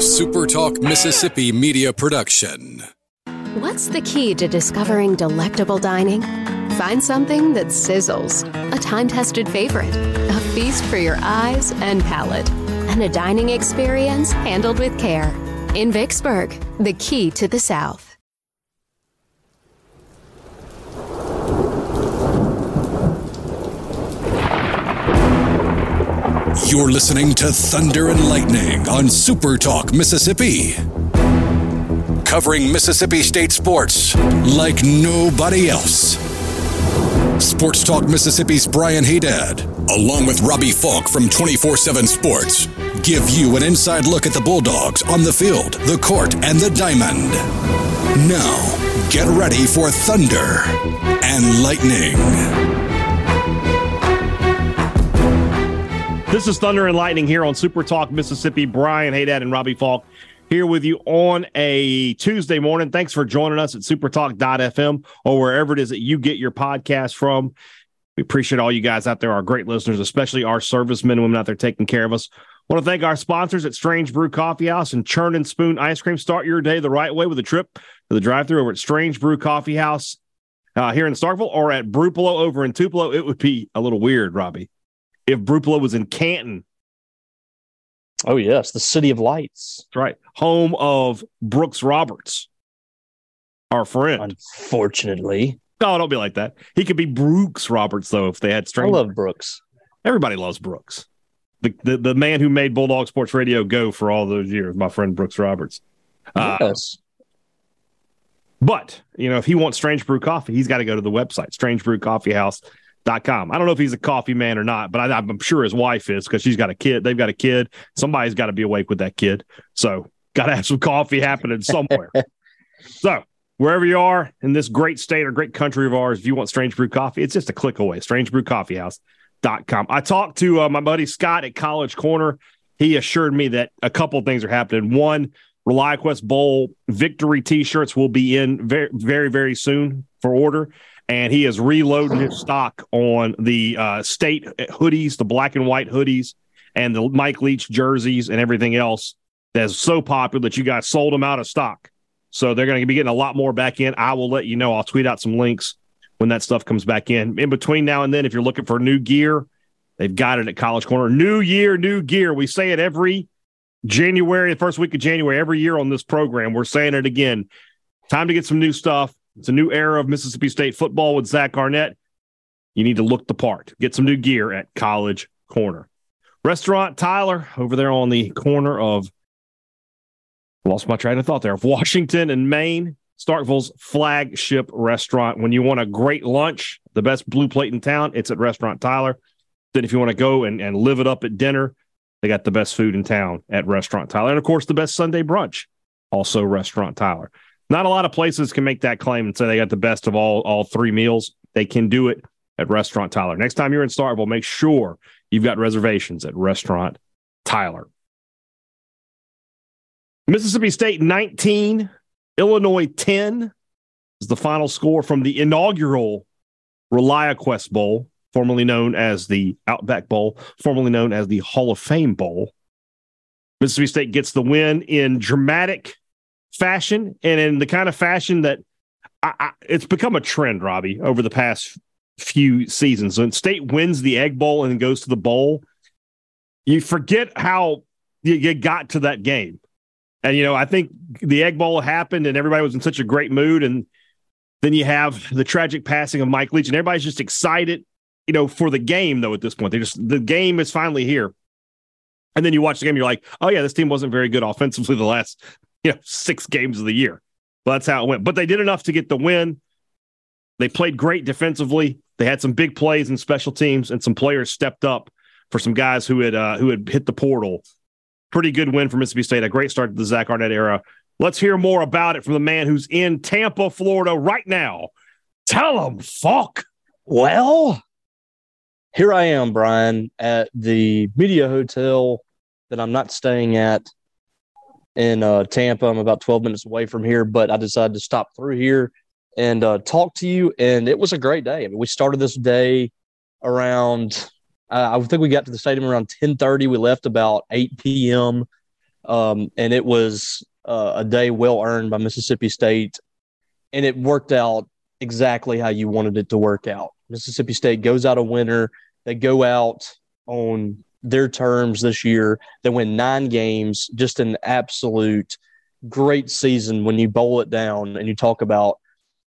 SuperTalk Mississippi media production. What's the key to discovering delectable dining? Find something that sizzles, a time tested favorite, a feast for your eyes and palate, and a dining experience handled with care. In Vicksburg, the key to the South. You're listening to Thunder and Lightning on Super Talk Mississippi. Covering Mississippi State sports like nobody else. Sports Talk Mississippi's Brian Hadad, along with Robbie Faulk from 24 7 Sports, give you an inside look at the Bulldogs on the field, the court, and the diamond. Now, get ready for Thunder and Lightning. This is Thunder and Lightning here on Super Talk Mississippi. Brian Hadad and Robbie Faulk here with you on a Tuesday morning. Thanks for joining us at supertalk.fm or wherever it is that you get your podcast from. We appreciate all you guys out there, our great listeners, especially our servicemen and women out there taking care of us. Want to thank our sponsors at Strange Brew Coffee House and Churn and Spoon Ice Cream. Start your day the right way with a trip to the drive through over at Strange Brew Coffee House uh, here in Starkville or at Brewpelo over in Tupelo. It would be a little weird, Robbie if Brewpelo was in Canton. Oh, yes, the City of Lights. That's right. Home of Brooks Roberts, our friend. Unfortunately. No, don't be like that. He could be Brooks Roberts, though, if they had strength. I love Brooks. Everybody loves Brooks. The, the, the man who made Bulldog Sports Radio go for all those years, my friend Brooks Roberts. Uh, yes. But, you know, if he wants Strange Brew Coffee, he's got to go to the website, Strange Brew Coffee House com. I don't know if he's a coffee man or not, but I, am sure his wife is because she's got a kid. They've got a kid. Somebody's got to be awake with that kid. So, got to have some coffee happening somewhere. so, wherever you are in this great state or great country of ours, if you want Strange Brew Coffee, it's just a click away. Strange Brew Coffee House.com. I talked to uh, my buddy Scott at College Corner. He assured me that a couple things are happening. One, ReliaQuest Bowl victory t shirts will be in very, very, very soon for order and he is reloading his stock on the uh, state hoodies, the black and white hoodies, and the Mike Leach jerseys and everything else that's so popular that you guys sold them out of stock. So they're going to be getting a lot more back in. I will let you know. I'll tweet out some links when that stuff comes back in. In between now and then, if you're looking for new gear, they've got it at College Corner. New year, new gear. We say it every January, the first week of January, every year on this program. We're saying it again. Time to get some new stuff. It's a new era of Mississippi State football with Zach Arnett. You need to look the part. Get some new gear at College Corner. Restaurant Tyler over there on the corner of lost my train of thought there of Washington and Maine. Starkville's flagship restaurant. When you want a great lunch, the best blue plate in town, it's at Restaurant Tyler. Then if you want to go and, and live it up at dinner, they got the best food in town at Restaurant Tyler. And of course, the best Sunday brunch, also Restaurant Tyler. Not a lot of places can make that claim and say they got the best of all all three meals. They can do it at Restaurant Tyler. Next time you're in Starkville, make sure you've got reservations at Restaurant Tyler. Mississippi State 19, Illinois 10 is the final score from the inaugural ReliaQuest Bowl, formerly known as the Outback Bowl, formerly known as the Hall of Fame Bowl. Mississippi State gets the win in dramatic fashion and in the kind of fashion that I, I, it's become a trend, Robbie, over the past few seasons. When State wins the Egg Bowl and goes to the bowl, you forget how you, you got to that game. And, you know, I think the Egg Bowl happened and everybody was in such a great mood. And then you have the tragic passing of Mike Leach, and everybody's just excited, you know, for the game, though, at this point. They just, the game is finally here. And then you watch the game, you're like, oh, yeah, this team wasn't very good offensively the last you know, six games of the year. Well, that's how it went. But they did enough to get the win. They played great defensively. They had some big plays in special teams, and some players stepped up for some guys who had uh, who had hit the portal. Pretty good win for Mississippi State. A great start to the Zach Arnett era. Let's hear more about it from the man who's in Tampa, Florida right now. Tell him, Faulk. Well, here I am, Brian, at the media hotel that I'm not staying at in uh, Tampa. I'm about 12 minutes away from here, but I decided to stop through here and uh, talk to you. And it was a great day. I mean, we started this day around. Uh, I think we got to the stadium around 10:30. We left about 8 p.m. um, and it was uh, a day well earned by Mississippi State, and it worked out exactly how you wanted it to work out. Mississippi State goes out a winner. They go out on their terms this year. They win nine games, just an absolute great season when you bowl it down and you talk about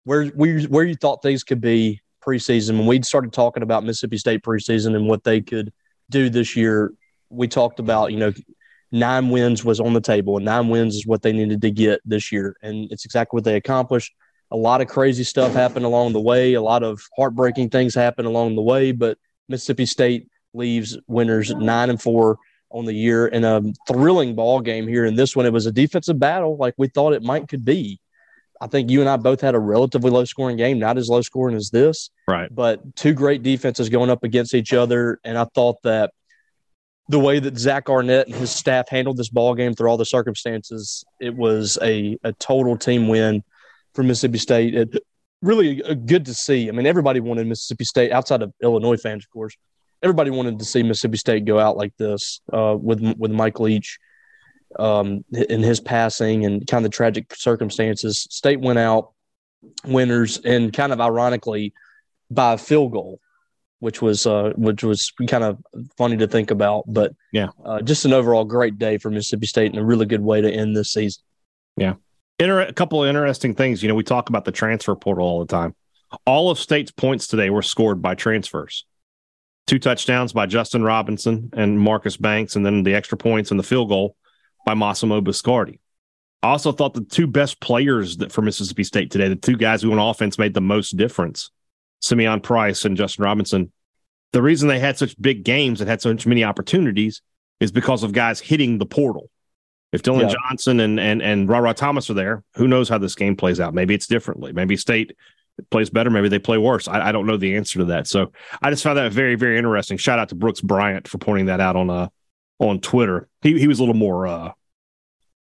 where where, where you thought things could be preseason. When we started talking about Mississippi State preseason and what they could do this year, we talked about, you know, nine wins was on the table and nine wins is what they needed to get this year. And it's exactly what they accomplished. A lot of crazy stuff happened along the way. A lot of heartbreaking things happened along the way, but Mississippi State leaves winners nine and four on the year in a thrilling ball game here. In this one, it was a defensive battle like we thought it might could be. I think you and I both had a relatively low scoring game, not as low scoring as this. Right. But two great defenses going up against each other. And I thought that the way that Zach Arnett and his staff handled this ball game through all the circumstances, it was a, a total team win for Mississippi State. It, really uh, good to see. I mean, everybody wanted Mississippi State outside of Illinois fans, of course everybody wanted to see Mississippi State go out like this uh, with with Mike Leach um, in his passing and kind of the tragic circumstances. State went out winners and kind of ironically by a field goal, which was uh, which was kind of funny to think about. But yeah, uh, just an overall great day for Mississippi State and a really good way to end this season. Yeah, Inter- a couple of interesting things. You know, we talk about the transfer portal all the time. All of State's points today were scored by transfers two touchdowns by Justin Robinson and Marcus Banks, and then the extra points and the field goal by Massimo Biscardi. I also thought the two best players that for Mississippi State today, the two guys who on offense made the most difference, Simeon Price and Justin Robinson. The reason they had such big games and had so many opportunities is because of guys hitting the portal. If Dillon yeah. Johnson and and and Ra Ra Thomas are there, who knows how this game plays out? Maybe it's differently. Maybe State plays better, maybe they play worse. I, I, don't know the answer to that. So I just found that very, very interesting. Shout out to Brooks Bryant for pointing that out on uh on Twitter. He he was a little more uh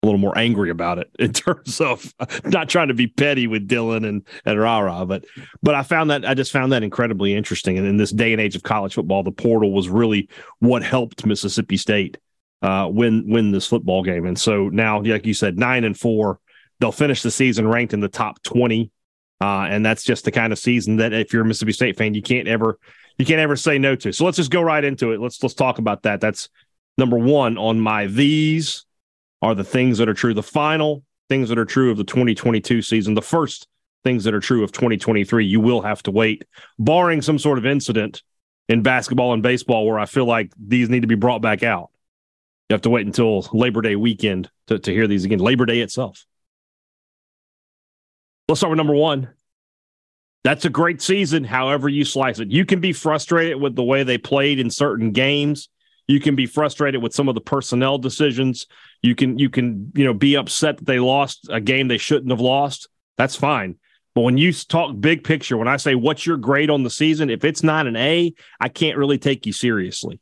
a little more angry about it in terms of not trying to be petty with Dillon and and Rara, but but I found that I just found that incredibly interesting. And in this day and age of college football, the portal was really what helped Mississippi State uh, win win this football game. And so now, like you said, nine and four, they'll finish the season ranked in the top twenty uh, and that's just the kind of season that if you're a Mississippi State fan, you can't ever you can't ever say no to. So let's just go right into it. Let's let's talk about that. That's number one on my these are the things that are true. The final things that are true of the 2022 season. The first things that are true of 2023. You will have to wait, barring some sort of incident in basketball and baseball where I feel like these need to be brought back out. You have to wait until Labor Day weekend to, to hear these again. Labor Day itself. Let's start with number one. That's a great season, however you slice it. You can be frustrated with the way they played in certain games. You can be frustrated with some of the personnel decisions. You can you can you know be upset that they lost a game they shouldn't have lost. That's fine. But when you talk big picture, when I say what's your grade on the season, if it's not an A, I can't really take you seriously.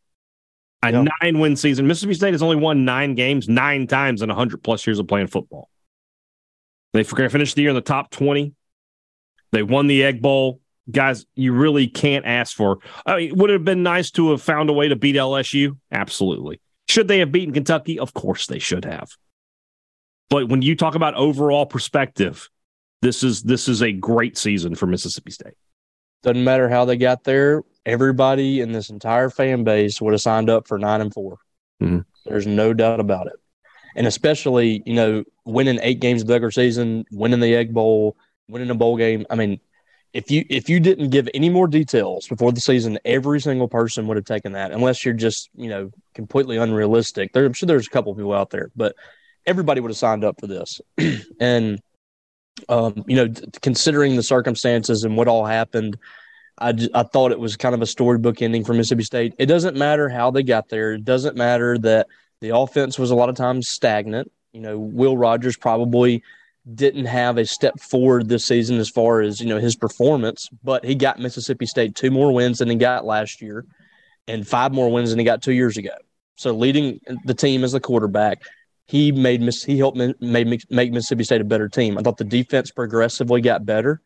A yep. nine win season. Mississippi State has only won nine games nine times in 100 plus years of playing football. They finished the year in the top 20. They won the Egg Bowl. Guys, you really can't ask for. I mean, would it have been nice to have found a way to beat LSU? Absolutely. Should they have beaten Kentucky? Of course they should have. But when you talk about overall perspective, this is this is a great season for Mississippi State. Doesn't matter how they got there. Everybody in this entire fan base would have signed up for nine and 4 mm-hmm. There's no doubt about it and especially you know winning eight games of the regular season, winning the Egg Bowl, winning a bowl game. I mean, if you if you didn't give any more details before the season, every single person would have taken that. Unless you're just you know completely unrealistic. There, I'm sure there's a couple people out there, but everybody would have signed up for this. and um, you know, considering the circumstances and what all happened. I, I thought it was kind of a storybook ending for Mississippi State. It doesn't matter how they got there. It doesn't matter that the offense was a lot of times stagnant. You know, Will Rogers probably didn't have a step forward this season as far as, you know, his performance, but he got Mississippi State two more wins than he got last year and five more wins than he got two years ago. So leading the team as the quarterback, he made he helped made make Mississippi State a better team. I thought the defense progressively got better.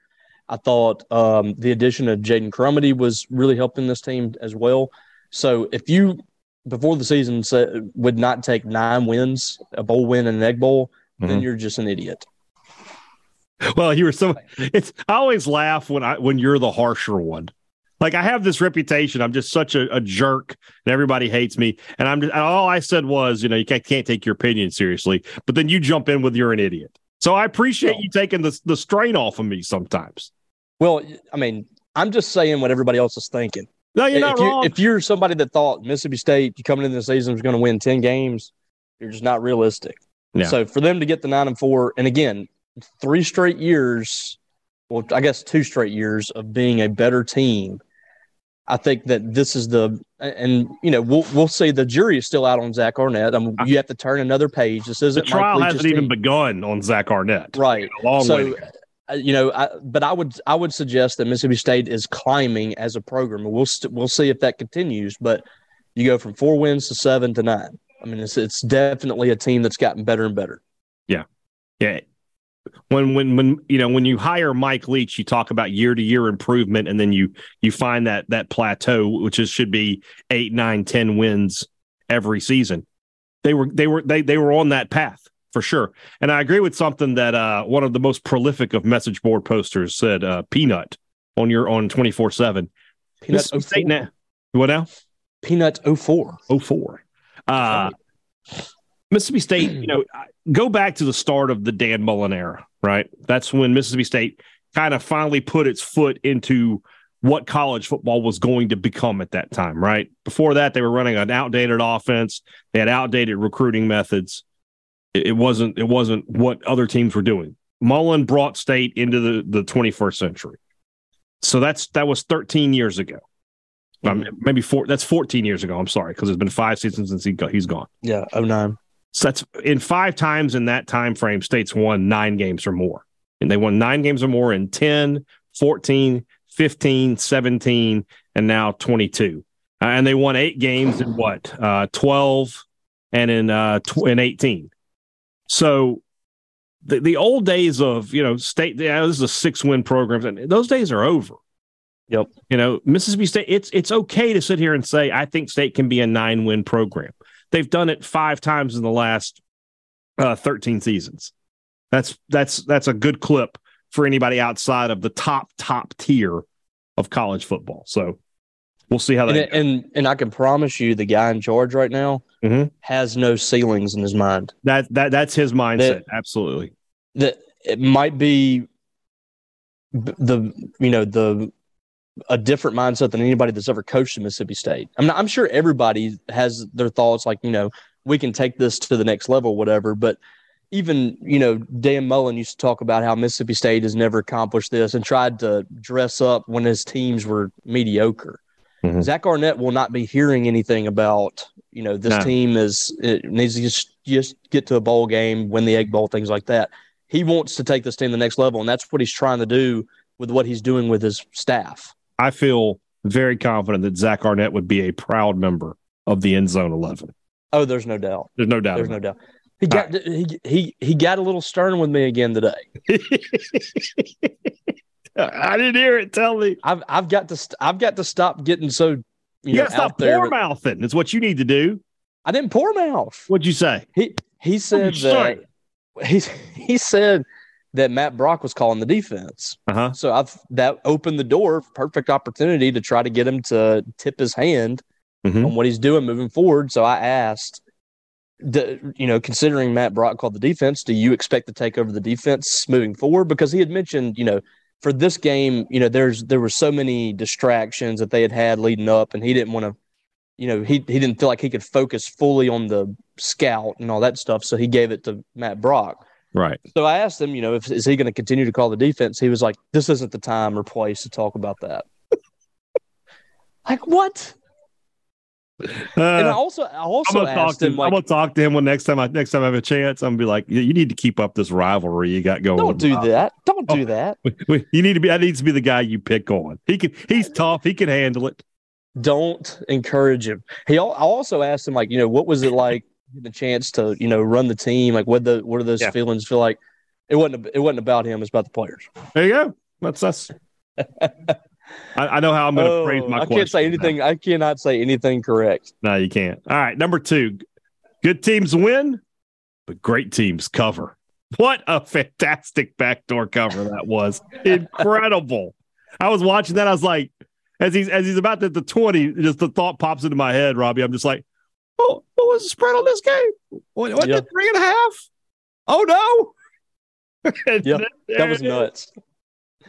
I thought um, the addition of Jaden Crumedy was really helping this team as well. So if you before the season said would not take nine wins, a bowl win and an egg bowl, mm-hmm. then you're just an idiot. Well, you were so it's I always laugh when I when you're the harsher one. Like I have this reputation. I'm just such a, a jerk and everybody hates me. And I'm just, all I said was, you know, you can't, can't take your opinion seriously. But then you jump in with you're an idiot. So I appreciate you taking the, the strain off of me sometimes. Well, I mean, I'm just saying what everybody else is thinking. No, you're not if wrong. You, if you're somebody that thought Mississippi State coming into the season was going to win 10 games, you're just not realistic. So for them to get the nine and four, and again, three straight years, well, I guess two straight years of being a better team. I think that this is the, and you know, we'll we'll see. The jury is still out on Zach Arnett. I mean, you have to turn another page. This isn't the trial hasn't team. even begun on Zach Arnett. Right. long so, way. You know, I, but I would I would suggest that Mississippi State is climbing as a program. We'll we saint we'll see if that continues. But you go from four wins to seven to nine. I mean, it's it's definitely a team that's gotten better and better. Yeah, yeah. When when when you know when you hire Mike Leach, you talk about year to year improvement, and then you you find that that plateau, which is should be eight, nine, ten wins every season. They were they were they they were on that path for sure. And I agree with something that uh, one of the most prolific of message board posters said. Uh, Peanut on your on twenty four seven. Peanut State What now? Peanut 04. 04. Uh, Mississippi State, you know, go back to the start of the Dan Mullen era, right? That's when Mississippi State kind of finally put its foot into what college football was going to become at that time, right? Before that, they were running an outdated offense. They had outdated recruiting methods. It, wasn't it wasn't what other teams were doing. Mullen brought State into the, the 21st century. So that's that was 13 years ago. Um, maybe four. That's 14 years ago. I'm sorry because it's been five seasons since he go, he's gone. Yeah, 09. So that's in five times in that time frame. States won nine games or more, and they won nine games or more in 10, 14, 15, 17, and now 22. Uh, and they won eight games in what? Uh, 12 and in uh, tw- in 18. So the, the old days of you know state yeah, this is a six win program and those days are over Yep. You know, Mississippi State, it's it's okay to sit here and say, I think state can be a nine win program. They've done it five times in the last uh, 13 seasons. That's that's that's a good clip for anybody outside of the top top tier of college football. So we'll see how that and, and, and I can promise you the guy in charge right now mm-hmm. has no ceilings in his mind. That that that's his mindset. That, Absolutely. That it might be the you know the a different mindset than anybody that's ever coached at Mississippi State. I'm not, I'm sure everybody has their thoughts like, you know, we can take this to the next level, whatever. But even, you know, Dan Mullen used to talk about how Mississippi State has never accomplished this and tried to dress up when his teams were mediocre. Mm-hmm. Zach Arnett will not be hearing anything about, you know, this no. team is it needs to just, just get to a bowl game, win the egg bowl, things like that. He wants to take this team to the next level, and that's what he's trying to do with what he's doing with his staff. I feel very confident that Zach Arnett would be a proud member of the end zone 11. Oh, there's no doubt. There's no doubt. There's no doubt. He got right. he, he he got a little stern with me again today. I didn't hear it. Tell me. I've I've got to st- I've got to stop getting so you, you know, got to stop poor mouthing. It's what you need to do. I didn't pour mouth. What'd you say? He he said that he he said that Matt Brock was calling the defense. Uh-huh. So I've that opened the door, perfect opportunity to try to get him to tip his hand mm-hmm. on what he's doing moving forward. So I asked, do, you know, considering Matt Brock called the defense, do you expect to take over the defense moving forward? Because he had mentioned, you know, for this game, you know, there's there were so many distractions that they had had leading up, and he didn't want to, you know, he he didn't feel like he could focus fully on the scout and all that stuff, so he gave it to Matt Brock. Right. So I asked him, you know, if is he going to continue to call the defense? He was like, "This isn't the time or place to talk about that." like what? Uh, and I also, I also I'm asked him, to, like, I'm gonna talk to him when next time I next time I have a chance. I'm gonna be like, you need to keep up this rivalry you got going. Don't do that. Don't do oh, that. You need to be. That needs to be the guy you pick on. He can. He's tough. He can handle it. Don't encourage him. He. I also asked him, like, you know, what was it like the chance to you know run the team. Like what the what do those yeah. feelings feel like? It wasn't it wasn't about him. It's about the players. There you go. That's us. I, I know how I'm going to Oh, phrase my I question. can't say anything. I cannot say anything correct. No, you can't. All right, number two. Good teams win, but great teams cover. What a fantastic backdoor cover that was! Incredible. I was watching that. I was like, as he's as he's about to the twenty, just the thought pops into my head, Robbie. I'm just like, oh, what was the spread on this game? What, what Yeah. three and a half? Oh no! Yep, That was there it is. nuts.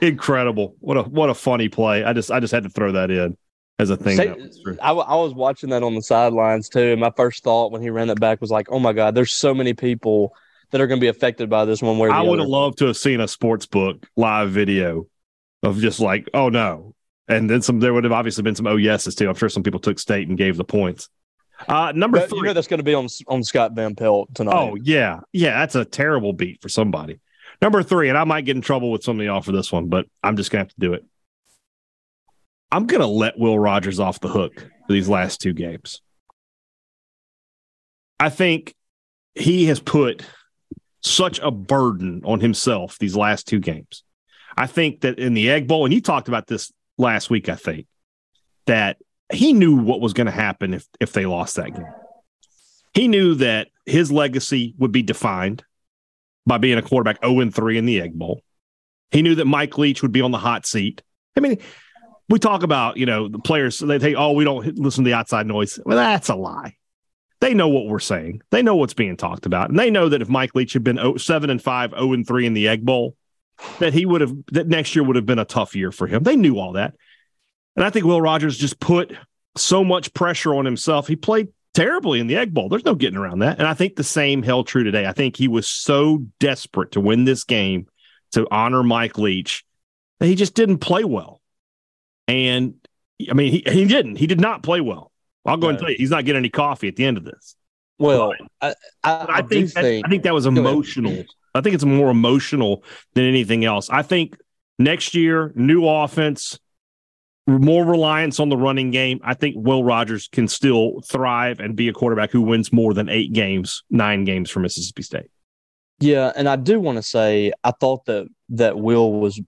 Incredible. What a what a funny play. I just I just had to throw that in as a thing. Say- that was true. I, I was watching that on the sidelines too. And my first thought when he ran that back was like, "Oh my god, there's so many people that are going to be affected by this one way I would have loved to have seen a sports book live video of just like, oh no. And then some there would have obviously been some oh yeses too. I'm sure some people took state and gave the points. Uh number But three. you know that's going to be on on Scott Van Pelt tonight. oh yeah. Yeah, that's a terrible beat for somebody. Number three, and I might get in trouble with some of y'all for this one, but I'm just gonna have to do it. I'm gonna let Will Rogers off the hook for these last two games. I think he has put such a burden on himself these last two games. I think that in the Egg Bowl, and you talked about this last week, I think, that he knew what was going to happen if if they lost that game. He knew that his legacy would be defined by being a quarterback 0 3 in the Egg Bowl. He knew that Mike Leach would be on the hot seat. I mean, we talk about, you know, the players, they say, oh, we don't listen to the outside noise. Well, that's a lie. They know what we're saying. They know what's being talked about. And they know that if Mike Leach had been 0 7 and 5, 0 and 3 in the Egg Bowl, that he would have, that next year would have been a tough year for him. They knew all that. And I think Will Rogers just put so much pressure on himself. He played terribly in the Egg Bowl. There's no getting around that. And I think the same held true today. I think he was so desperate to win this game to honor Mike Leach that he just didn't play well. And I mean, he, he didn't. He did not play well. I'll go and No. tell you, he's not getting any coffee at the end of this. well, I, I, I, I, think, that, think I think that was emotional. I think it's more emotional than anything else. I think next year, new offense, more reliance on the running game. I think Will Rogers can still thrive and be a quarterback who wins more than eight games, nine games for Mississippi State. Yeah, and I do want to say I thought that that Will was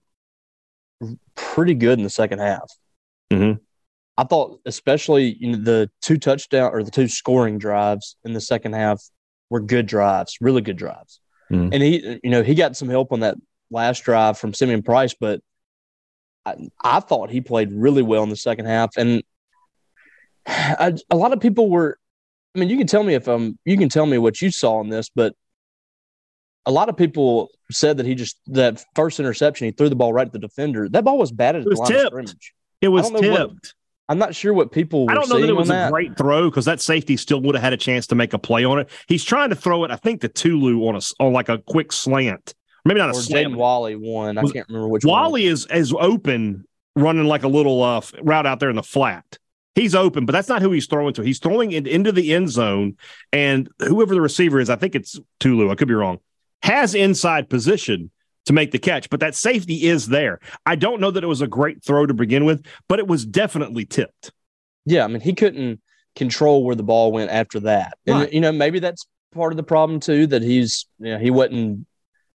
pretty good in the second half. Mhm. I thought, especially you know, the two touchdown or the two scoring drives in the second half were good drives, really good drives. Mhm. And he, you know, he got some help on that last drive from Simeon Price, but I, I thought he played really well in the second half. And I, a lot of people were. I mean, you can tell me if um, you can tell me what you saw in this, but a lot of people said that he just that first interception he threw the ball right at the defender. That ball was batted It was tipped. of scrimmage. It was don't what- tipped. I'm not sure what people were I don't know that it was on a that. great throw because that safety still would have had a chance to make a play on it. He's trying to throw it, I think, to Tulu on a on like a quick slant, maybe not a or slant. Jaden Walley won. I Was- can't remember which one. Walley is as open running like a little uh, route out there in the flat. He's open, but that's not who he's throwing to. He's throwing it into the end zone, and whoever the receiver is, I think it's Tulu. I could be wrong. Has inside position to make the catch, but that safety is there. I don't know that it was a great throw to begin with, but it was definitely tipped. Yeah, I mean he couldn't control where the ball went after that, and Right. you know maybe that's part of the problem too that he's you know he wasn't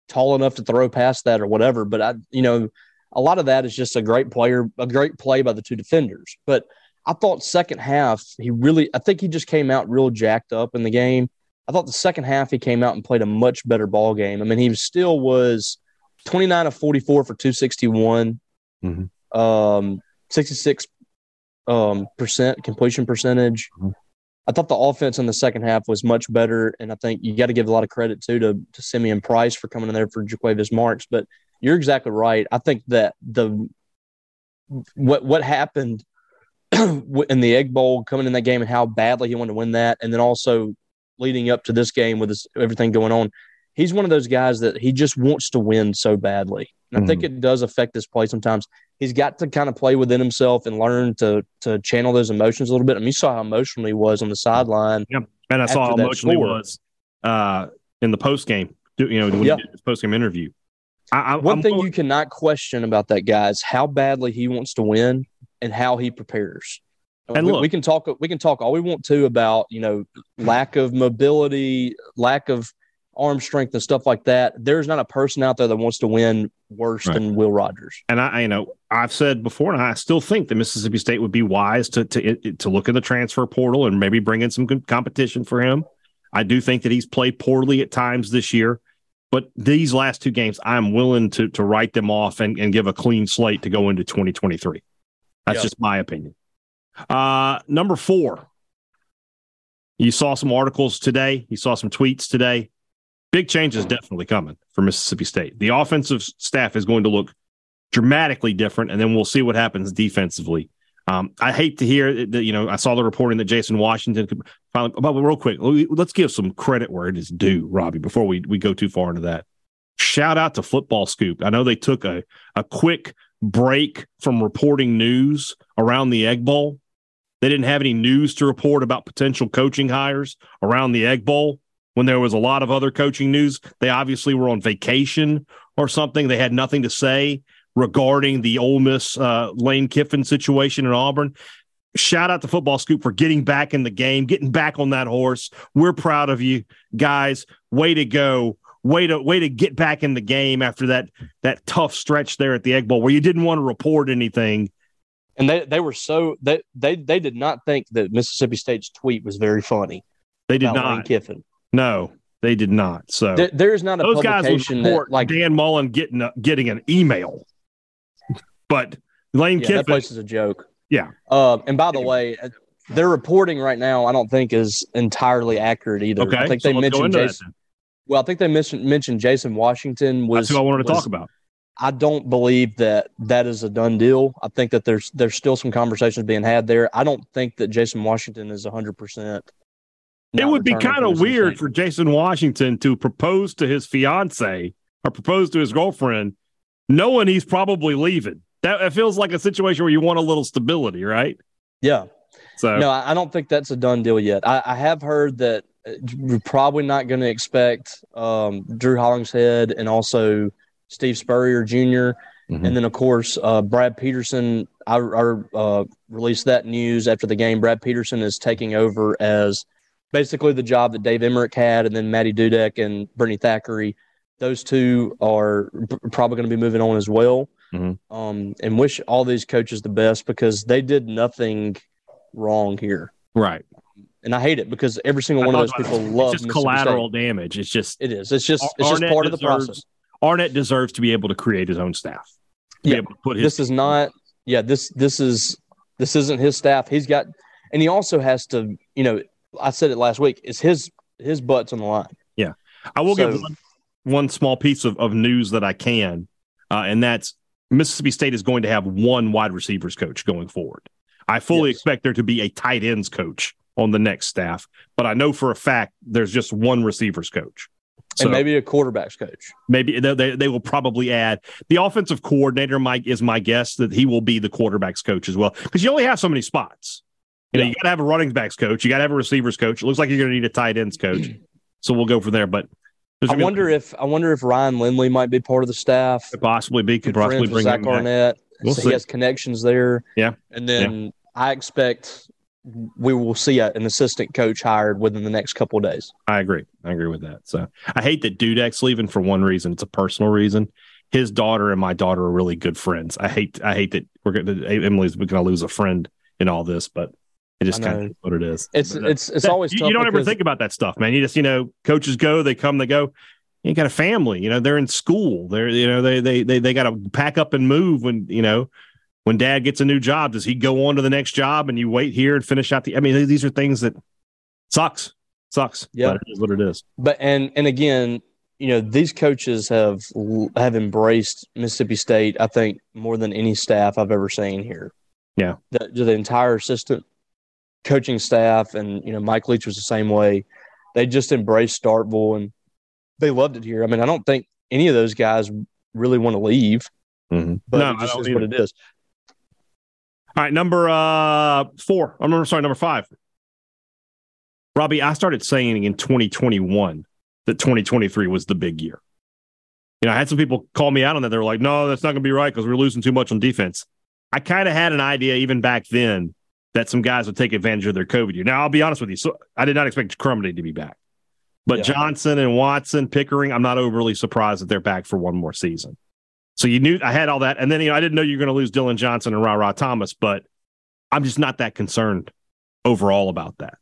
tall enough to throw past that or whatever. But I you know a lot of that is just a great player, a great play by the two defenders. But I thought second half he really I think he just came out real jacked up in the game. I thought the second half he came out and played a much better ball game. I mean he still was 29 of 44 for 261. Mhm. Um 66 um, percent completion percentage. Mhm. I thought the offense in the second half was much better, and I think you got to give a lot of credit too to to Simeon Price for coming in there for Jo'quavious Marks. But you're exactly right. I think that the what what happened in the Egg Bowl coming in that game and how badly he wanted to win that, and then also leading up to this game with everything going on. He's one of those guys that he just wants to win so badly. And I think it does affect his play sometimes he's got to kind of play within himself and learn to to channel those emotions a little bit. I mean, you saw how emotional he was on the sideline. Yeah, and I saw how emotional he was uh, in the post game. You know, when Yeah. he did his post game interview. I, I, One I'm thing going- you cannot question about that guy is how badly he wants to win and how he prepares. And we, look- we can talk we can talk all we want to about you know lack of mobility, lack of arm strength and stuff like that. There's not a person out there that wants to win worse right. than Will Rogers. And I, you know, I've said before, and I still think that Mississippi State would be wise to to to look in the transfer portal and maybe bring in some competition for him. I do think that he's played poorly at times this year, but these last two games, I'm willing to to write them off and, and give a clean slate to go into 2023. That's yep. just my opinion. Uh, number four, you saw some articles today. You saw some tweets today. Big change is definitely coming for Mississippi State. The offensive staff is going to look dramatically different, and then we'll see what happens defensively. Um, I hate to hear that. You know, I saw the reporting that Jason Washington. Finally, but real quick, let's give some credit where it is due, Robbie. Before we we go too far into that, shout out to Football Scoop. I know they took a a quick break from reporting news around the Egg Bowl they didn't have any news to report about potential coaching hires around the Egg Bowl when there was a lot of other coaching news. They obviously were on vacation or something. They had nothing to say regarding the Ole Miss uh, Lane Kiffin situation in Auburn. Shout out to Football Scoop for getting back in the game, getting back on that horse. We're proud of you guys. Way to go. Way to way to get back in the game after that that tough stretch there at the Egg Bowl where you didn't want to report anything and they they were so they they they did not think that Mississippi State's tweet was very funny. They did not. Lane Kiffin. No, they did not. So there, there's not a those publication guys report that, like Dan Mullen getting a, getting an email, but Lane yeah, Kiffin. That place is a joke. Yeah. Uh, and by the way, their reporting right now, I don't think is entirely accurate either. Okay, I think so they mentioned Jason. Well, I think they mentioned mentioned Jason Washington was. That's who I wanted to was, talk about. I don't believe that that is a done deal. I think that there's there's still some conversations being had there. I don't think that Jason Washington is 100%. It would be kind of weird for Jason Washington to propose to his fiance or propose to his girlfriend knowing he's probably leaving. That it feels like a situation where you want a little stability, right? Yeah. So no, I don't think that's a done deal yet. I, I have heard that uh, we're probably not going to expect um, Drew Hollingshead and also – Steve Spurrier Jr. Mm-hmm. And then, of course, uh, Brad Peterson. I, I uh, released that news after the game. Brad Peterson is taking over as basically the job that Dave Emmerich had, and then Matty Dudek and Brittany Thackeray. Those two are probably going to be moving on as well. Mm-hmm. Um, and wish all these coaches the best because they did nothing wrong here. Right. And I hate it because every single one of those people love it's just collateral damage. It's just it is. It's just it's just part of the process. Arnett deserves to be able to create his own staff. Yeah, put his this is not. Yeah, this this is this isn't his staff. He's got, and he also has to. You know, I said it last week. Is his his butts on the line. Yeah, I will so, give one, one, small piece of, of news that I can, uh, and that's Mississippi State is going to have one wide receivers coach going forward. I fully yes. expect there to be a tight ends coach on the next staff, but I know for a fact there's just one receivers coach. So and maybe a quarterbacks coach. Maybe they, they, they will probably add the offensive coordinator. Mike is my guess that he will be the quarterbacks coach as well because you only have so many spots. You know, yeah. you got to have a running backs coach. You got to have a receivers coach. It looks like you're going to need a tight ends coach. so we'll go from there. But I wonder if I wonder if Ryan Lindley might be part of the staff. Could possibly be. Could possibly bring Zach Arnett. We'll so he has connections there. Yeah, and then yeah. I expect we will see a, an assistant coach hired within the next couple of days. I agree. I agree with that. So I hate that Dudek's leaving for one reason. It's a personal reason. His daughter and my daughter are really good friends. I hate I hate that we're going to Emily's going to lose a friend in all this, but it just kind of what it is. It's but, uh, it's it's always you, you don't ever think about that stuff, man. You just you know coaches go, they come, they go. You got a family, you know. They're in school. They're you know they they they they got to pack up and move when you know when dad gets a new job, does he go on to the next job and you wait here and finish out the? I mean, these are things that sucks, sucks. Yeah, it is what it is. But and and again, you know, these coaches have have embraced Mississippi State. I think more than any staff I've ever seen here. Yeah, the, the entire assistant coaching staff, and you know, Mike Leach was the same way. They just embraced Starkville and they loved it here. I mean, I don't think any of those guys really want to leave. Mm-hmm. But no, it just is either. what it is. All right, number uh four. I'm sorry, number five. Robbie, I started saying in 2021 that 2023 was the big year. You know, I had some people call me out on that. They were like, no, that's not going to be right because we're losing too much on defense. I kind of had an idea even back then that some guys would take advantage of their COVID year. Now, I'll be honest with you. So I did not expect Crumedy to be back. But Yeah. Johnson and Watson, Pickering, I'm not overly surprised that they're back for one more season. So you knew I had all that, and then you know I didn't know you were going to lose Dillon Johnson and Ra Ra Thomas, but I'm just not that concerned overall about that.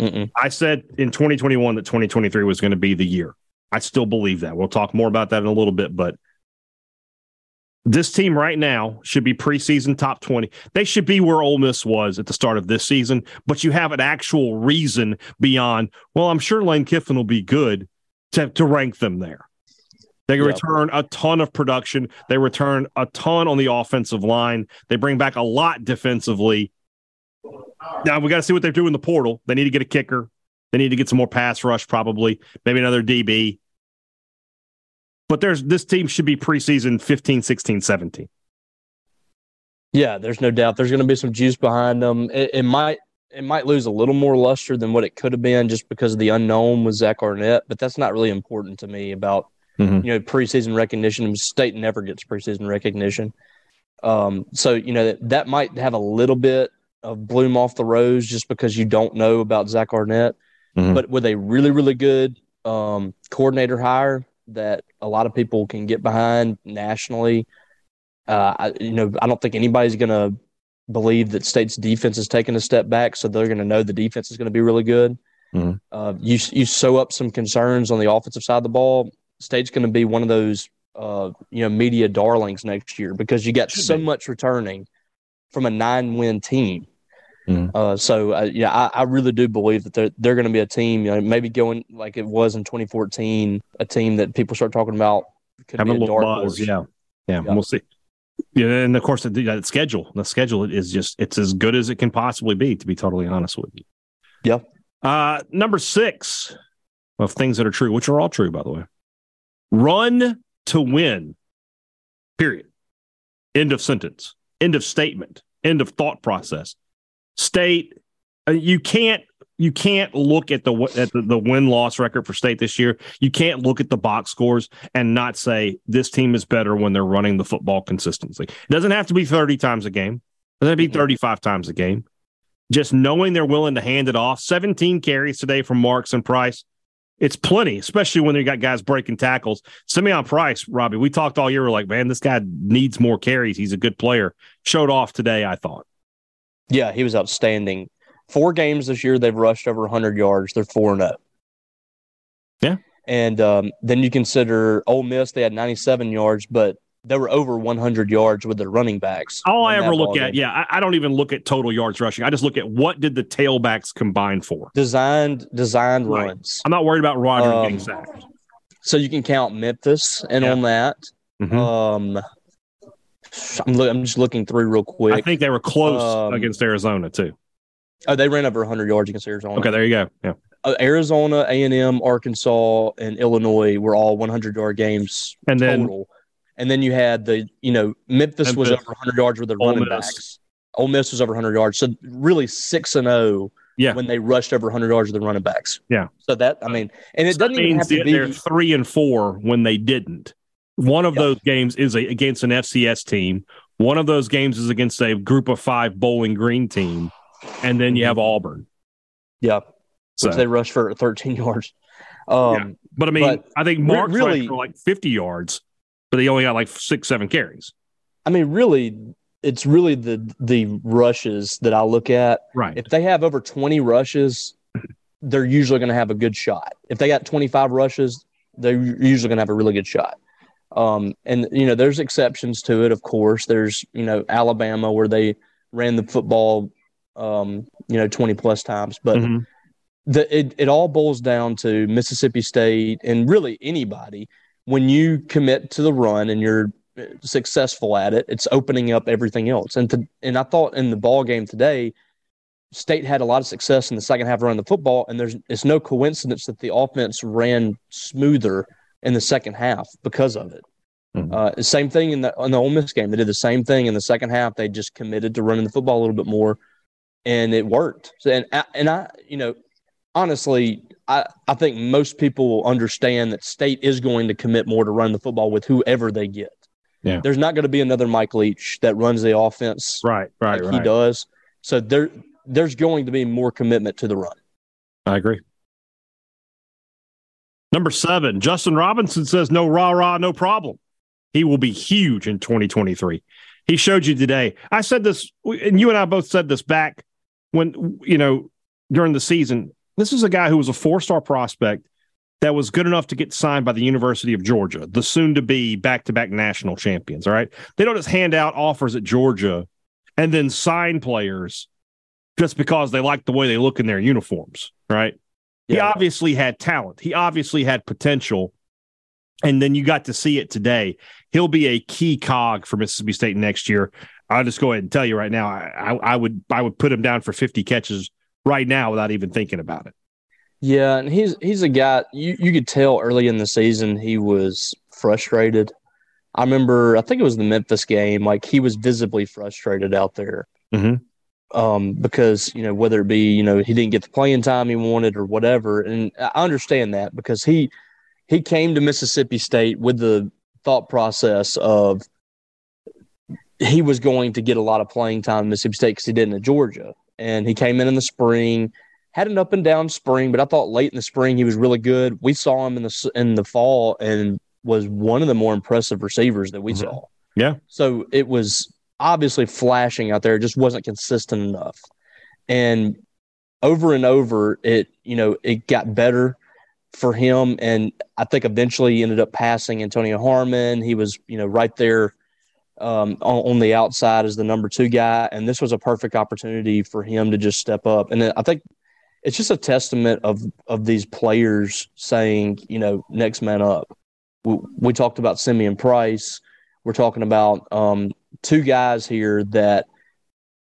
Mm-mm. I said in 2021 that 2023 was going to be the year. I still believe that. We'll talk more about that in a little bit, but this team right now should be preseason top 20. They should be where Ole Miss was at the start of this season, but you have an actual reason beyond, well, I'm sure Lane Kiffin will be good to, to rank them there. They Yeah. return a ton of production. They return a ton on the offensive line. They bring back a lot defensively. Now we got to see what they do in the portal. They need to get a kicker. They need to get some more pass rush, probably, maybe another DB. But there's this team should be preseason 15, 16, 17. Yeah, there's no doubt. There's going to be some juice behind them. It, it might it might lose a little more luster than what it could have been just because of the unknown with Zach Arnett, but that's not really important to me about Mhm. you know preseason recognition. State never gets preseason recognition, um, so you know that, that might have a little bit of bloom off the rose just because you don't know about Zach Arnett. Mhm. But with a really really good um, coordinator hire that a lot of people can get behind nationally. Uh, I, you know, I don't think anybody's going to believe that State's defense is taking a step back, so they're going to know the defense is going to be really good. Mhm. Uh, you you sew up some concerns on the offensive side of the ball. State's going to be one of those uh, you know media darlings next year because you got Should so be. much returning from a nine win team. Mhm. Uh, so uh, yeah, I, I really do believe that they're they're going to be a team. You know, maybe going like it was in 2014, a team that people start talking about could Having be a little dark buzz. horse. Yeah. yeah. Yeah. We'll see. Yeah, and of course the, the schedule. The schedule is just it's as good as it can possibly be, to be totally honest with you. Yeah. Uh number six of things that are true, which are all true, by the way. Run to win. Period. End of sentence. End of statement. End of thought process. State, uh, you can't you can't look at the at the, the win loss record for state this year. You can't look at the box scores and not say this team is better when they're running the football consistently. It doesn't have to be 30 times a game. It doesn't have to be 35 times a game. Just knowing they're willing to hand it off. 17 carries today from Marks and Price. It's plenty, especially when you got guys breaking tackles. Simeon Price, Robbie, we talked all year. We're like, man, this guy needs more carries. He's a good player. Showed off today, I thought. Yeah, he was outstanding. Four games this year, they've rushed over 100 yards. They're 4 0. Yeah. And um, then you consider Ole Miss, they had 97 yards, but they were over 100 yards with their running backs. All I ever look at, yeah, I, I don't even look at total yards rushing. I just look at what did the tailbacks combine for. Designed, designed Right. runs. I'm not worried about Roger Um, getting sacked. So you can count Memphis and Yeah. on that. Mhm. Um, I'm, look, I'm just looking through real quick. I think they were close um, against Arizona too. oh, they ran over 100 yards against Arizona. Okay, there you go. Yeah. Uh, Arizona, A and M, Arkansas, and Illinois were all 100 yard games And then total. And then you had the, you know, Memphis, was over 100 yards with their Ole running Miss. backs. Ole Miss was over 100 yards. So really six and zero Yeah. when they rushed over 100 yards with the running backs. Yeah. So that, I mean, and it So doesn't even means have to that they're be. three and four when they didn't. One of Yeah. those games is a, against an FCS team. One of those games is against a group of five Bowling Green team, and then you have Auburn. Yeah. So, Which they rush for 13 yards. Um, but I mean, but I think Mark really- really for like 50 yards, but they only got like six, seven carries. I mean, really, it's really the the rushes that I look at. Right. If they have over 20 rushes, they're usually going to have a good shot. If they got 25 rushes, they're usually going to have a really good shot. Um, and you know, there's exceptions to it, of course. There's you know Alabama where they ran the football, um, you know, 20 plus times, but Mhm. the, it, it all boils down to Mississippi State and really anybody. When you commit to the run and you're successful at it, it's opening up everything else. And to, and I thought in the ball game today, State had a lot of success in the second half running the football, and there's it's no coincidence that the offense ran smoother in the second half because of it. Mhm. Uh, same thing in the in the Ole Miss game. They did the same thing in the second half. They just committed to running the football a little bit more, and it worked. So, and I- and I, you know, honestly, I I think most people will understand that State is going to commit more to run the football with whoever they get. Yeah. there's not going to be another Mike Leach that runs the offense Right. Right. like he does. So there there's going to be more commitment to the run. I agree. Number seven, Justin Robinson says no rah rah, no problem. He will be huge in 2023. He showed you today. I said this, and you and I both said this back when, you know, during the season. This is a guy who was a four star prospect that was good enough to get signed by the University of Georgia, the soon to be back to back national champions. All right. They don't just hand out offers at Georgia and then sign players just because they like the way they look in their uniforms. Right. Yeah. He obviously had talent, he obviously had potential. And then you got to see it today. He'll be a key cog for Mississippi State next year. I'll just go ahead and tell you right now. I, I would I would put him down for 50 catches right now without even thinking about it. Yeah, and he's he's a guy you, you could tell early in the season he was frustrated. I remember I think it was the Memphis game, like he was visibly frustrated out there. Mm-hmm. Um, because you know whether it be you know he didn't get the playing time he wanted or whatever, and I understand that because he he came to Mississippi State with the thought process of he was going to get a lot of playing time in Mississippi State because he didn't at Georgia, and he came in in the spring had an up and down spring, but I thought late in the spring he was really good. We saw him in the in the fall and was one of the more impressive receivers that we mm-hmm. saw. Yeah. So it was obviously flashing out there. It just wasn't consistent enough. And over and over, it you know it got better for him, and I think eventually he ended up passing Antonio Harmon. He was you know right there um, on, on, the outside as the number two guy, and this was a perfect opportunity for him to just step up. And I think it's just a testament of of these players saying, you know, next man up. We, we talked about Simeon Price. We're talking about um, two guys here that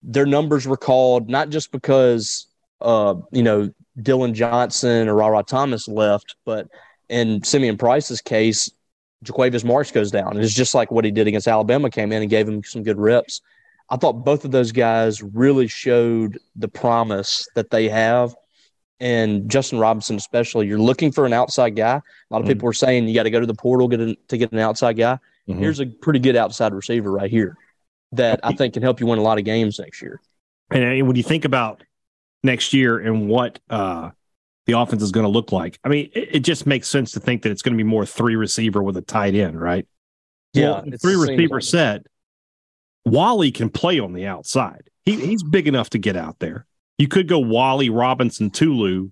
their numbers were called not just because uh, you know Dillon Johnson or Rara Thomas left, but in Simeon Price's case, Jo'quavious Marks goes down. It's just like what he did against Alabama, came in and gave him some good reps. I thought both of those guys really showed the promise that they have and Justin Robinson especially, you're looking for an outside guy. A lot of mm-hmm. people were saying you got to go to the portal get a, to get an outside guy. Mm-hmm. Here's a pretty good outside receiver right here that I think can help you win a lot of games next year. And when you think about next year and what uh, the offense is going to look like, I mean, it, it, just makes sense to think that it's going to be more three receiver with a tight end, right? Yeah, well, three receiver set. Walley can play on the outside. He, he's big enough to get out there. You could go Walley Robinson Tulu.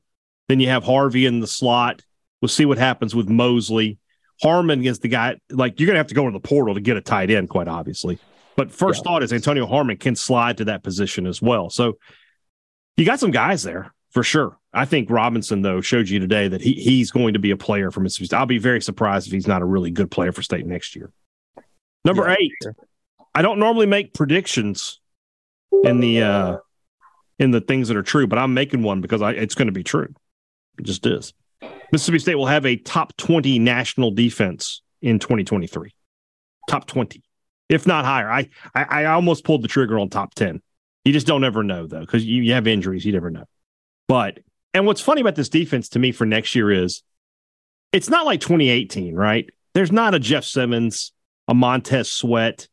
Then you have Harvey in the slot. We'll see what happens with Mosley. Harmon is the guy, like, you're going to have to go into the portal to get a tight end, quite obviously. But first yeah. thought is Antonio Harmon can slide to that position as well. So you got some guys there for sure. I think Robinson, though, showed you today that he, he's going to be a player for Mississippi State. I'll be very surprised if he's not a really good player for State next year. Number yeah, eight, sure. I don't normally make predictions in the uh, in the things that are true, but I'm making one because I, it's going to be true. It just is. Mississippi State will have a top 20 national defense in 2023. Top 20, if not higher. I, I, I almost pulled the trigger on top 10. You just don't ever know, though, because you, you have injuries. You never know. But, and what's funny about this defense to me for next year is it's not like 2018, right? There's not a Jeff Simmons, a Montez Sweat,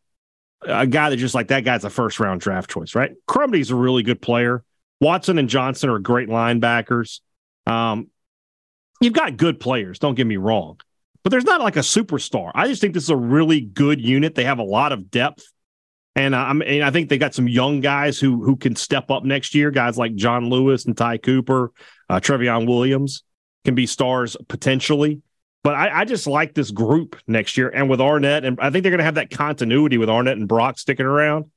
a guy that just like that guy's a first round draft choice, right? Crumedy's a really good player. Watson and Johnson are great linebackers. Um, you've got good players, don't get me wrong, but there's not like a superstar. I just think this is a really good unit. They have a lot of depth. And, I'm, and I think they got some young guys who who can step up next year. Guys like John Lewis and Ty Cooper, uh, Trevion Williams can be stars potentially. But I, I, just like this group next year. And with Arnett, and I think they're going to have that continuity with Arnett and Brock sticking around.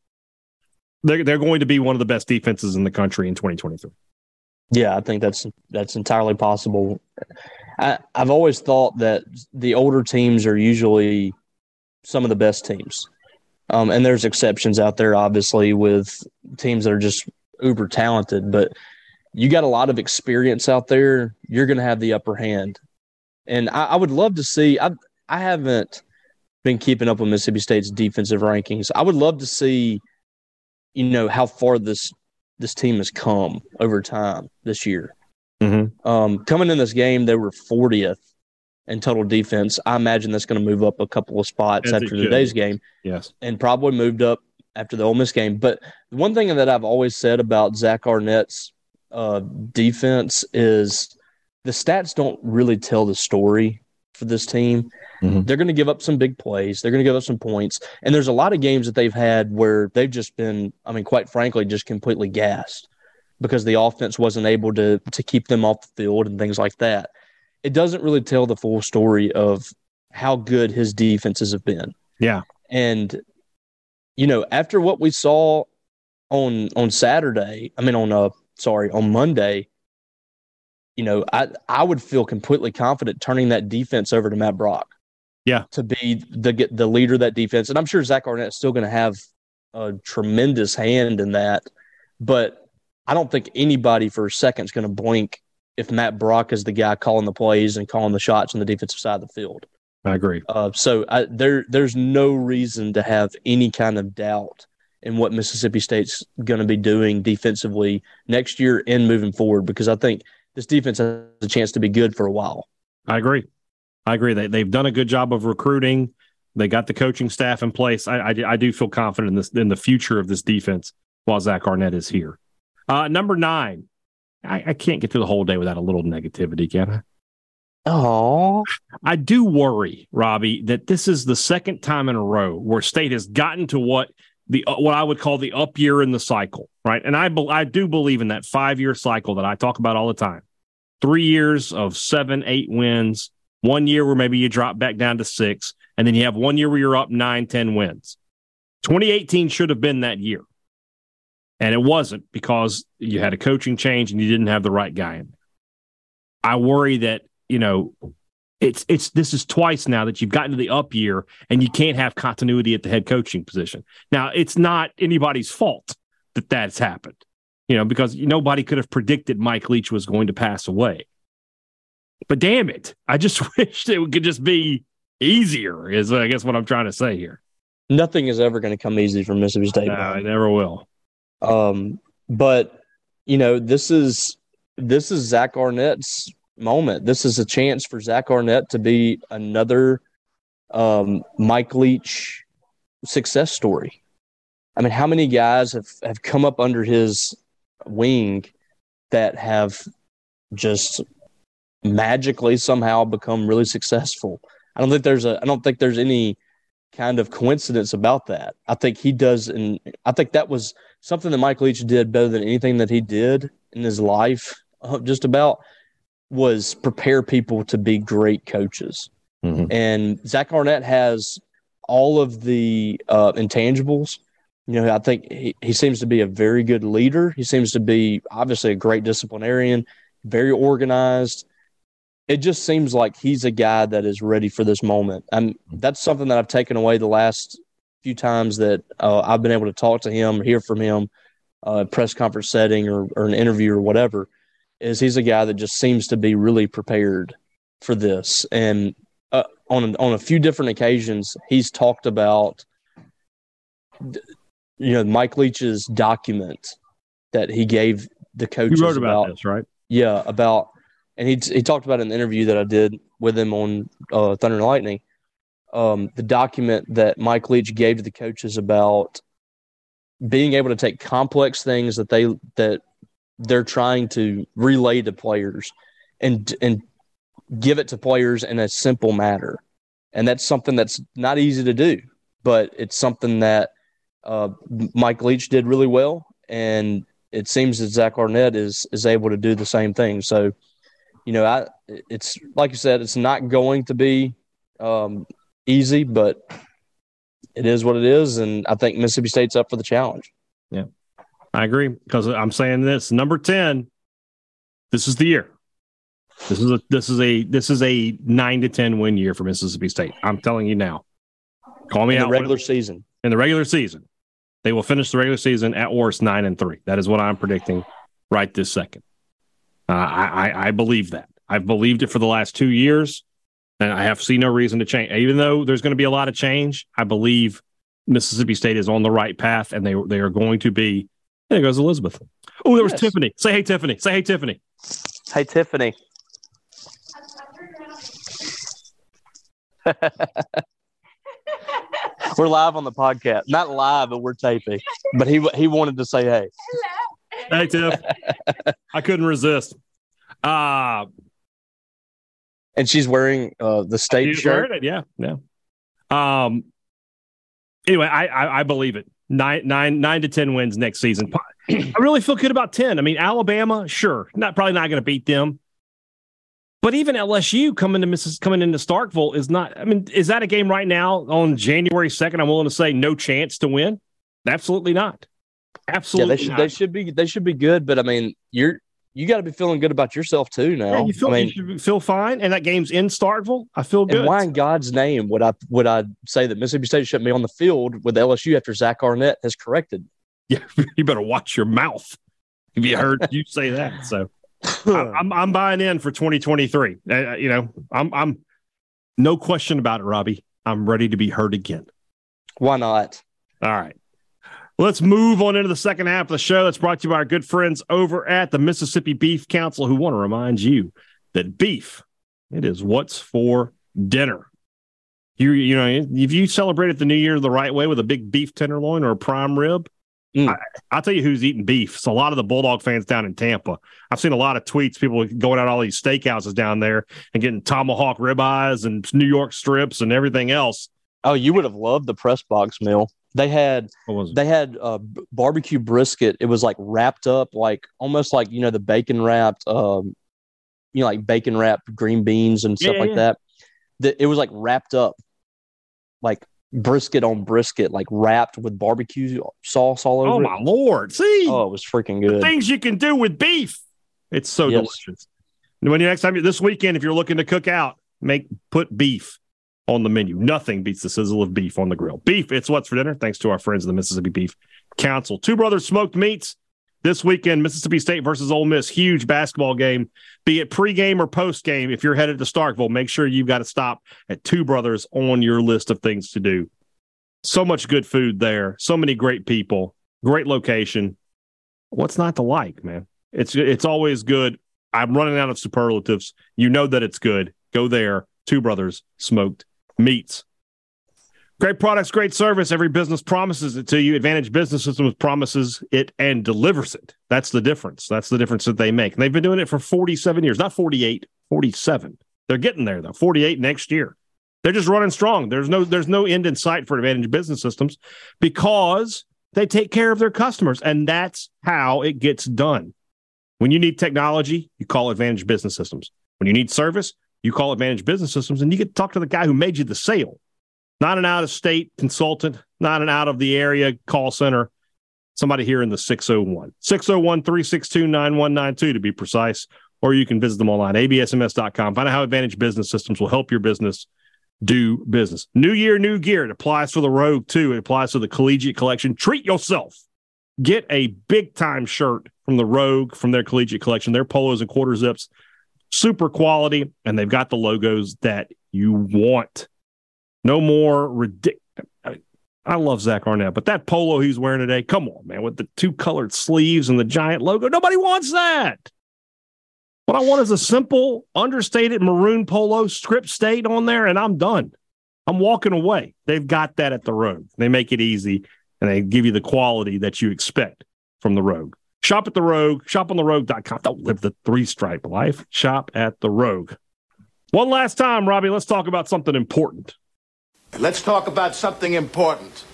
They're, they're going to be one of the best defenses in the country in 2023. Yeah, I think that's that's entirely possible. I, I've always thought that the older teams are usually some of the best teams. Um, and there's exceptions out there, obviously, with teams that are just uber talented. But you got a lot of experience out there. You're going to have the upper hand. And I, I would love to see. I I haven't been keeping up with Mississippi State's defensive rankings. I would love to see, you know, how far this this team has come over time this year. Mm-hmm. Um, coming in this game, they were 40th in total defense. I imagine that's going to move up a couple of spots As after today's game. Yes, and probably moved up after the Ole Miss game. But one thing that I've always said about Zach Arnett's uh, defense is the stats don't really tell the story for this team. Mhm. They're going to give up some big plays. They're going to give up some points. And there's a lot of games that they've had where they've just been, I mean, quite frankly, just completely gassed because the offense wasn't able to to keep them off the field and things like that. It doesn't really tell the full story of how good his defenses have been. Yeah. And you know, after what we saw on on Saturday, I mean on uh sorry, on Monday, you know, I I would feel completely confident turning that defense over to Matt Brock. Yeah. To be the the leader of that defense. And I'm sure Zach Arnett's still going to have a tremendous hand in that. But I don't think anybody for a second is going to blink if Matt Brock is the guy calling the plays and calling the shots on the defensive side of the field. I agree. Uh, so I, there, there's no reason to have any kind of doubt in what Mississippi State's going to be doing defensively next year and moving forward because I think this defense has a chance to be good for a while. I agree. I agree. They they've done a good job of recruiting. They got the coaching staff in place. I, I, I do feel confident in this in the future of this defense while Zach Arnett is here. Uh, number nine. I, I can't get through the whole day without a little negativity, can I? Oh, I do worry, Robbie, that this is the second time in a row where State has gotten to what the uh, what I would call the up year in the cycle, right? And I be, I do believe in that five year cycle that I talk about all the time. Three years of seven, eight wins, one year where maybe you drop back down to six, and then you have one year where you're up nine, ten wins. 2018 should have been that year. And it wasn't because you had a coaching change and you didn't have the right guy in there. I worry that, you know, it's it's this is twice now that you've gotten to the up year and you can't have continuity at the head coaching position. Now, it's not anybody's fault that that's happened, you know, because nobody could have predicted Mike Leach was going to pass away. But damn it, I just wish it could just be easier. Is I guess what I'm trying to say here. nothing is ever going to come easy for Mississippi State. No, it never will. Um, but you know, this is this is Zach Arnett's moment. This is a chance for Zach Arnett to be another um, Mike Leach success story. I mean, how many guys have, have come up under his wing that have just magically somehow become really successful? I don't think there's a I don't think there's any kind of coincidence about that. I think he does and I think that was something that Mike Leach did better than anything that he did in his life, uh, just about, was prepare people to be great coaches. Mhm. And Zach Arnett has all of the uh, intangibles. You know, I think he, he seems to be a very good leader. He seems to be obviously a great disciplinarian, very organized. It just seems like he's a guy that is ready for this moment. And that's something that I've taken away the last few times that uh, I've been able to talk to him, hear from him, uh, press conference setting or, or an interview or whatever, is he's a guy that just seems to be really prepared for this. And uh, on on a few different occasions, he's talked about, you know, Mike Leach's document that he gave the coaches You wrote about, this, right? yeah, about, and he he talked about in the interview that I did with him on uh, Thunder and Lightning. Um, the document that Mike Leach gave to the coaches about being able to take complex things that they that they're trying to relay to players and and give it to players in a simple matter, and that's something that's not easy to do, but it's something that uh, Mike Leach did really well, and it seems that Zach Arnett is is able to do the same thing. So, you know, I it's like you said, it's not going to be um, easy, but it is what it is, and I think Mississippi State's up for the challenge. I agree because I'm saying this number 10 this is the year. This is a this is a this is a 9 to 10 win year for Mississippi State. I'm telling you now. Call me In the out regular season. in the regular season. They will finish the regular season at worst 9 and 3. That is what I'm predicting right this second. Uh, I, I I believe that. I've believed it for the last 2 years and I have seen no reason to change. Even though there's going to be a lot of change, I believe Mississippi State is on the right path and they they are going to be there goes Elizabeth. Oh, there was Tiffany. Say hey, Tiffany. Say hey, Tiffany. Hey, Tiffany. we're live on the podcast. Not live, but we're taping. But he he wanted to say hey. Hello. Hey, Tiff. I couldn't resist. Uh, And she's wearing uh, the state She's shirt. wearing it, Yeah, yeah. Um. Anyway, I, I I believe it. Nine nine nine to ten wins next season. I really feel good about ten. I mean, Alabama, sure, not probably not going to beat them. But even LSU coming to Mrs. coming into Starkville is not. I mean, is that a game right now on January second? I'm willing to say no chance to win. Absolutely not. Yeah, Absolutely they should not. they should be they should be good, but I mean, you're you got to be feeling good about yourself too now. Yeah, you feel I mean, you feel fine, and that game's in Starkville. I feel good. and why in God's name would I would I say that Mississippi State shouldn't be on the field with LSU after Zach Arnett has corrected? Yeah, you better watch your mouth. If you heard you say that, so I, I'm I'm buying in for 2023. Uh, you know, I'm I'm no question about it, Robbie. I'm ready to be heard again. Why not? All right. Let's move on into the second half of the show. That's brought to you by our good friends over at the Mississippi Beef Council, who want to remind you that beef, it is what's for dinner. You you know, if you celebrated the new year the right way with a big beef tenderloin or a prime rib, Mm. I, I'll tell you who's eating beef. It's a lot of the Bulldog fans down in Tampa. I've seen a lot of tweets, people going out all these steakhouses down there and getting tomahawk ribeyes and New York strips and everything else. Oh, you would have loved the press box meal. They had it? they had uh, barbecue brisket. It was like wrapped up, like almost like you know the bacon wrapped, um, you know, like bacon wrapped green beans and stuff Yeah, like yeah. that. The, it was like wrapped up, like brisket on brisket, like wrapped with barbecue sauce all over. Oh it. my lord! See, Oh, it was freaking the good. things you can do with beef. It's so Yes. delicious. When you next time this weekend, if you're looking to cook out, make put beef on the menu. Nothing beats the sizzle of beef on the grill. Beef, it's what's for dinner. Thanks to our friends of the Mississippi Beef Council. Two Brothers Smoked Meats this weekend. Mississippi State versus Ole Miss. Huge basketball game. Be it pregame or postgame. If you're headed to Starkville, make sure you've got to stop at Two Brothers on your list of things to do. So much good food there. So many great people. Great location. What's not to like, man? It's it's always good. I'm running out of superlatives. You know that it's good. Go there. Two Brothers Smoked Meats. Great products, great service. Every business promises it to you. Advantage Business Systems promises it and delivers it. That's the difference. That's the difference that they make. And they've been doing it for 47 years, not 48, 47. They're getting there though. 48 next year. They're just running strong. There's no there's no end in sight for Advantage Business Systems because they take care of their customers and that's how it gets done. When you need technology, you call Advantage Business Systems. When you need service, you call Advantage Business Systems and you get to talk to the guy who made you the sale. Not an out of state consultant, not an out of the area call center. Somebody here in the 601. 601 362 9192 to be precise. Or you can visit them online, absms.com. Find out how Advantage Business Systems will help your business do business. New year, new gear. It applies for the Rogue too. It applies to the Collegiate Collection. Treat yourself. Get a big time shirt from the Rogue from their Collegiate Collection. Their polos and quarter zips, super quality, and they've got the logos that you want. No more ridiculous. I love Zach Arnett, but that polo he's wearing today, come on, man, with the two colored sleeves and the giant logo, nobody wants that. What I want is a simple, understated maroon polo script state on there, and I'm done. I'm walking away. They've got that at the Rogue. They make it easy and they give you the quality that you expect from the Rogue. Shop at the Rogue, shop on the rogue.com. Don't live the three stripe life. Shop at the Rogue. One last time, Robbie, let's talk about something important. Let's talk about something important.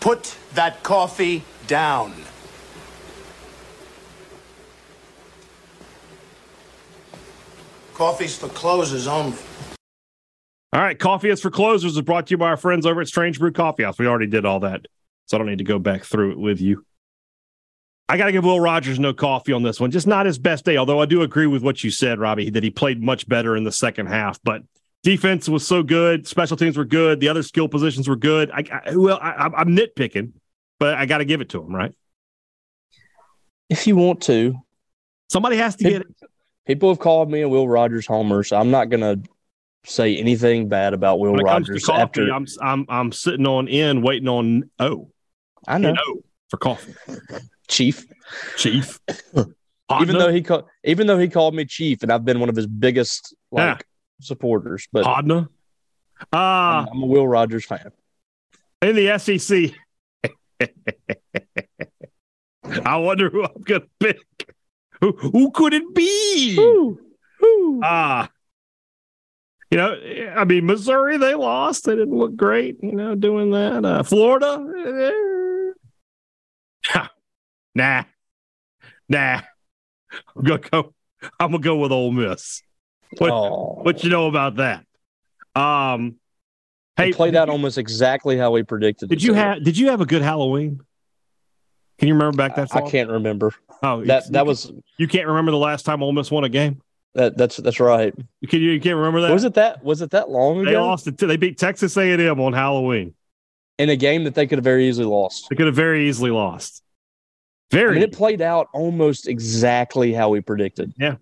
Put that coffee down. Coffee's for closers only. All right, Coffee is for Closers is brought to you by our friends over at Strange Brew Coffee House. We already did all that, so I don't need to go back through it with you. I got to give Will Rogers no coffee on this one. Just not his best day, although I do agree with what you said, Robbie, that he played much better in the second half. But defense was so good, special teams were good, the other skill positions were good. I, I well, I, I'm- nitpicking, but I got to give it to him, right? If you want to, Somebody has to get it. people have called me a Will Rogers homer, so I'm not gonna say anything bad about Will When it comes to Rogers coffee, after I'm I'm I'm sitting on in, waiting on O. I know N-O for coffee, Chief. Chief. even though he called even though he called me chief and I've been one of his biggest like Yeah. supporters, but Hodna. Uh, I'm, I'm a Will Rogers fan. in the SEC. I wonder who I'm to pick. Who, who could it be? Ah. you know, I mean, Missouri, they lost. They didn't look great, you know, doing that. Uh, Florida, eh. Nah, nah. I'm gonna go. I'm gonna go with Ole Miss. What, Oh. what you know about that? Um, hey, played out almost exactly how we predicted. Did it you have Did you have a good Halloween? Can you remember back that time? I can't remember. Oh, That you- that was you can't remember the last time Ole Miss won a game. that. That's that's right. You can you can't remember that? Was it that? Was it that long ago? They lost it. They beat Texas A and M on Halloween. in a game that they could have very easily lost. They could have very easily lost. I Very. mean, it played out almost exactly how we predicted. yeah,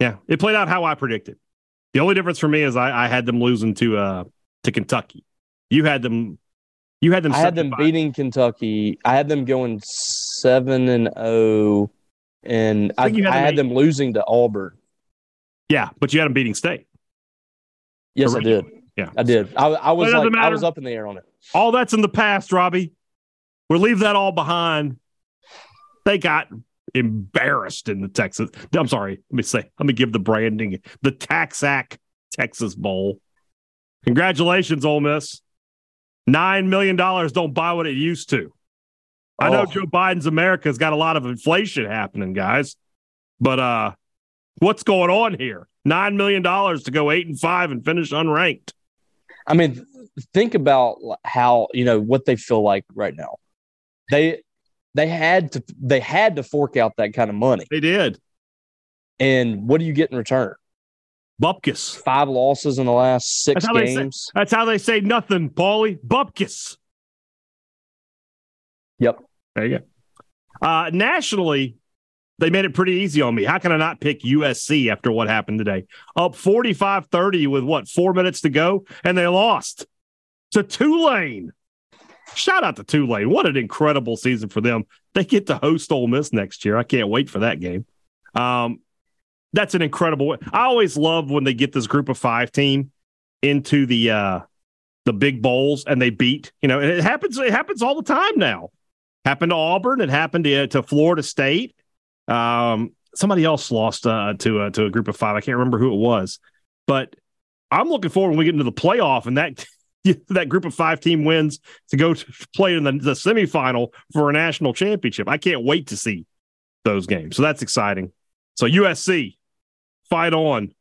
Yeah. it played out how I predicted. The only difference for me is I, I had them losing to uh to Kentucky. You had them. You had them. I had them 75. beating Kentucky. I had them going seven and zero, and I I, had I them had them losing to Auburn. Yeah, but you had them beating State. Yes, I did. Yeah, I did. I, I was But it doesn't like, I was up in the air on it. all that's in the past, Robbie. We'll leave that all behind. They got embarrassed in the Texas. I'm sorry. Let me say. Let me give the branding the TaxAct Texas Bowl. Congratulations, Ole Miss. Nine million dollars don't buy what it used to. I know Oh. Joe Biden's America's got a lot of inflation happening, guys. But uh what's going on here? Nine million dollars to go eight and five and finish unranked. I mean, think about how you know what they feel like right now. They they had to they had to fork out that kind of money, They did. and what do you get in return? Bupkis. Five losses in the last six That's they say- games. That's how they say nothing, Paulie. Bupkis. Yep. There you go. Uh, nationally, they made it pretty easy on me. How can I not pick USC after what happened today? Up 45 30 with what, four minutes to go? And they lost to Tulane. Shout out to Tulane. What an incredible season for them. They get to host Ole Miss next year. I can't wait for that game. Um, that's an incredible. I always love when they get this group of five team into the uh, the big bowls and they beat. You know, and it happens. It happens all the time now. Happened to Auburn. It happened to, to Florida State. Um, somebody else lost uh, to uh, to a group of five. I can't remember who it was, but I'm looking forward when we get into the playoff and that that group of five team wins to go to play in the, the semifinal for a national championship. I can't wait to see those games. So that's exciting. So USC, fight on,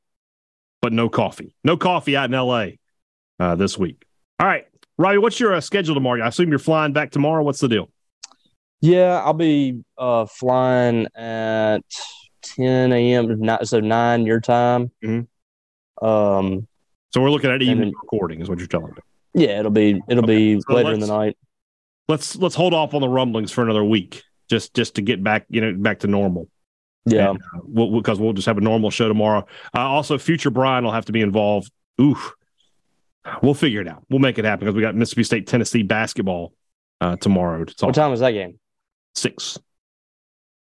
but no coffee. No coffee out in LA uh, this week. All right, Robbie, what's your uh, schedule tomorrow? I assume you're flying back tomorrow. What's the deal? Yeah, I'll be uh, flying at 10 a.m. So nine your time. Mhm. Um, So we're looking at evening then- recording, is what you're telling me. Yeah, it'll be it'll Okay, be so later in the night. Let's let's hold off on the rumblings for another week, just just to get back, you know, back to normal. Yeah, And, uh, we'll, because we'll just have a normal show tomorrow. Uh, also, future Brian will have to be involved. Oof, we'll figure it out. We'll make it happen because we got Mississippi State Tennessee basketball uh, tomorrow. To what time is that game? six.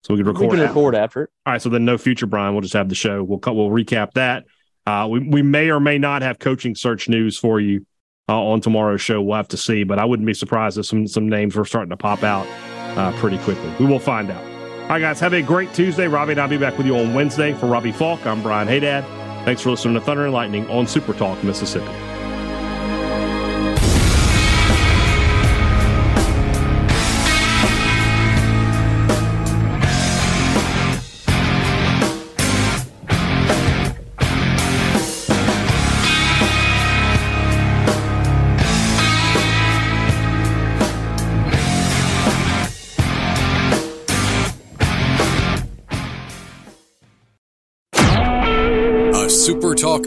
So we can We record. can after. record after it. All right, so then no future Brian. We'll just have the show. We'll cut. We'll recap that. Uh, we we may or may not have coaching search news for you uh, on tomorrow's show. We'll have to see, but I wouldn't be surprised if some some names were starting to pop out uh, pretty quickly. We will find out. All right, guys, have a great Tuesday. Robbie and I'll be back with you on Wednesday. For Robbie Faulk, I'm Brian Hadad. Thanks for listening to Thunder and Lightning on Super Talk Mississippi.